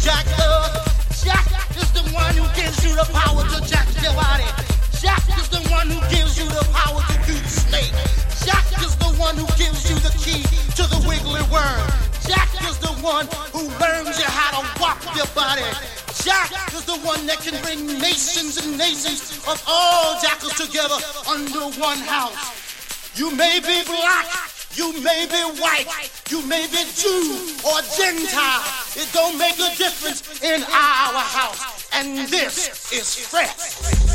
Jack the Jack is the one who gives you the power to jack your body. Jack is the one who gives you the power to do the snake. Jack is the one who gives you the key to the wiggly worm. Jack is the one who learns you how to walk your body. Jack is the one that can bring nations and nations of all jackers together under one house. You may be black. You may be white, you may be Jew or Gentile. It don't make a difference in our house. And this is fresh.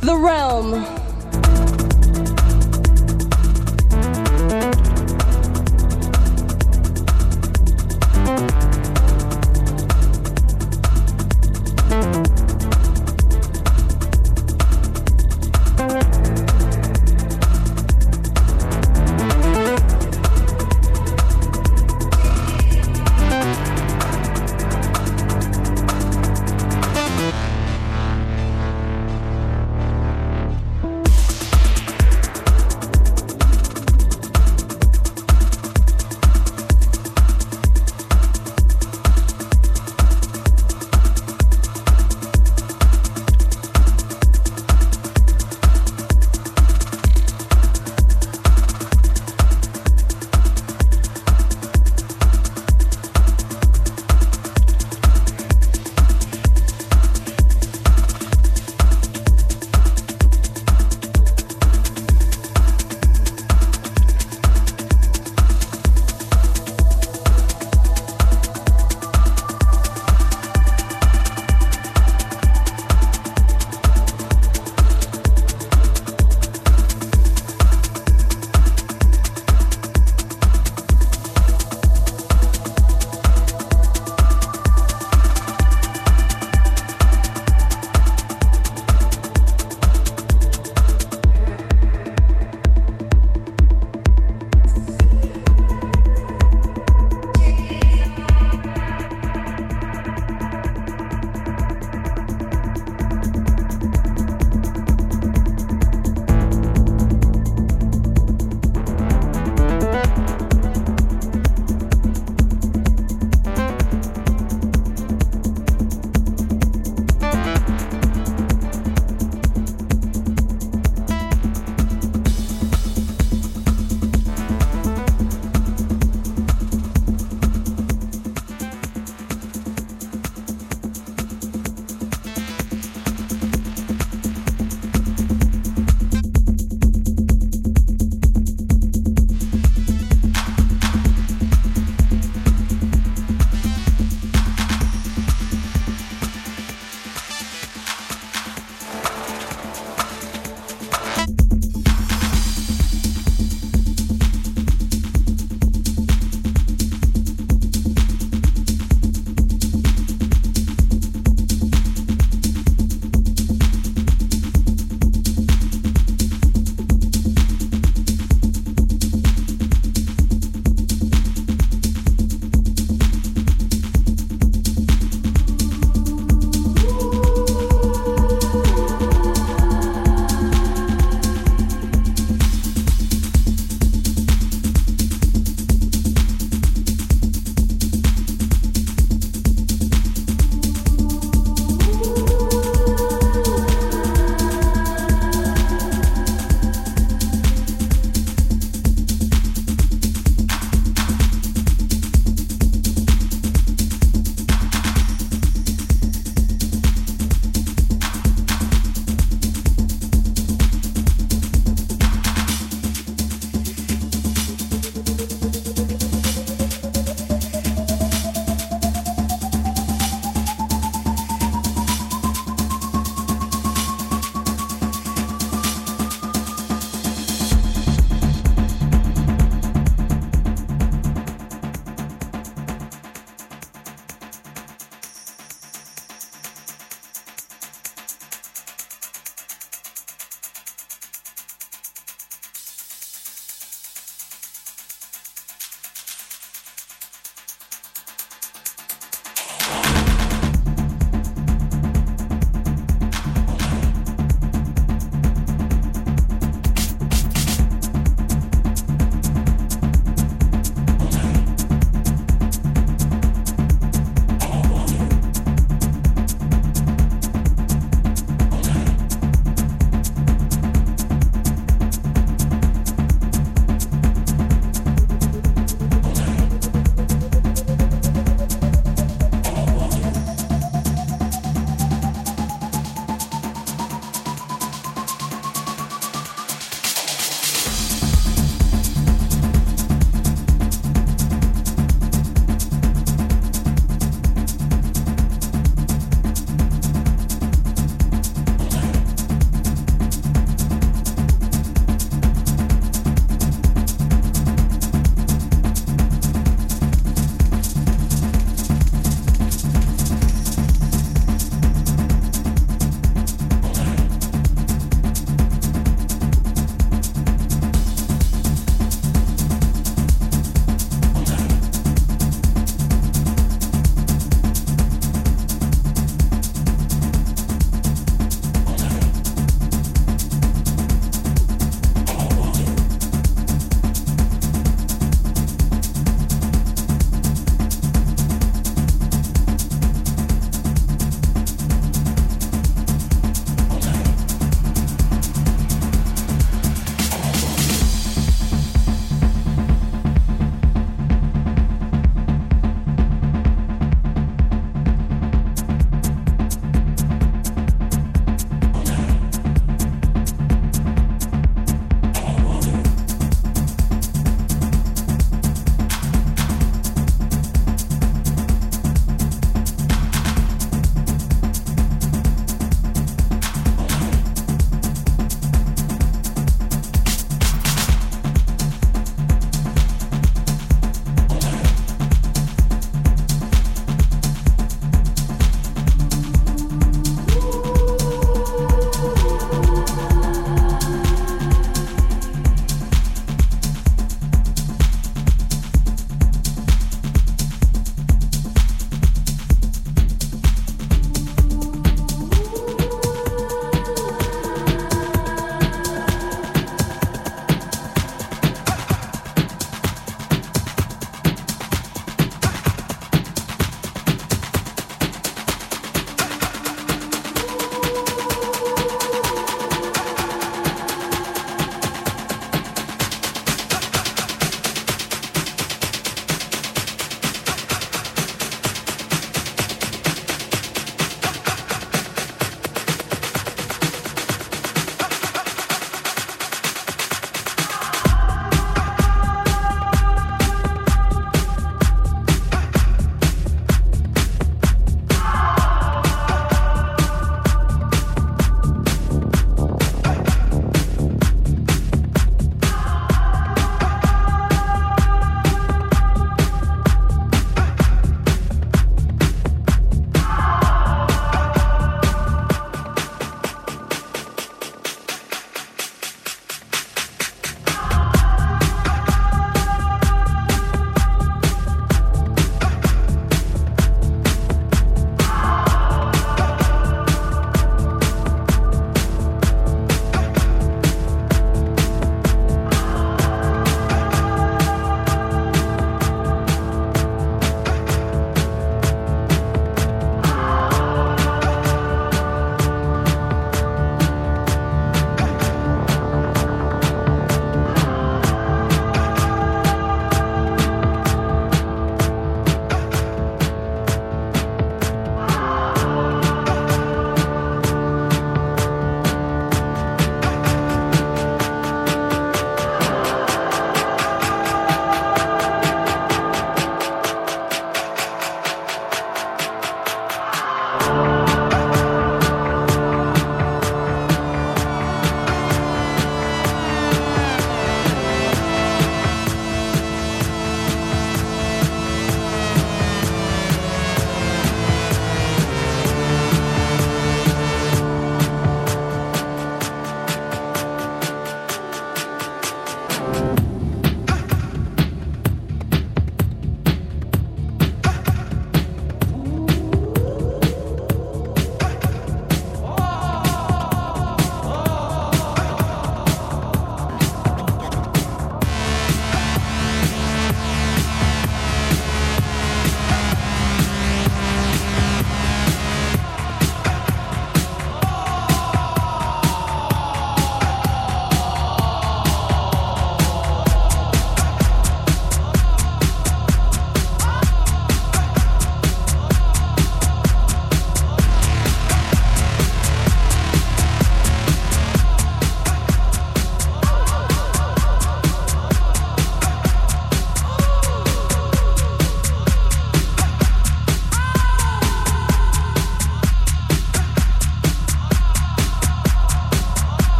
The realm.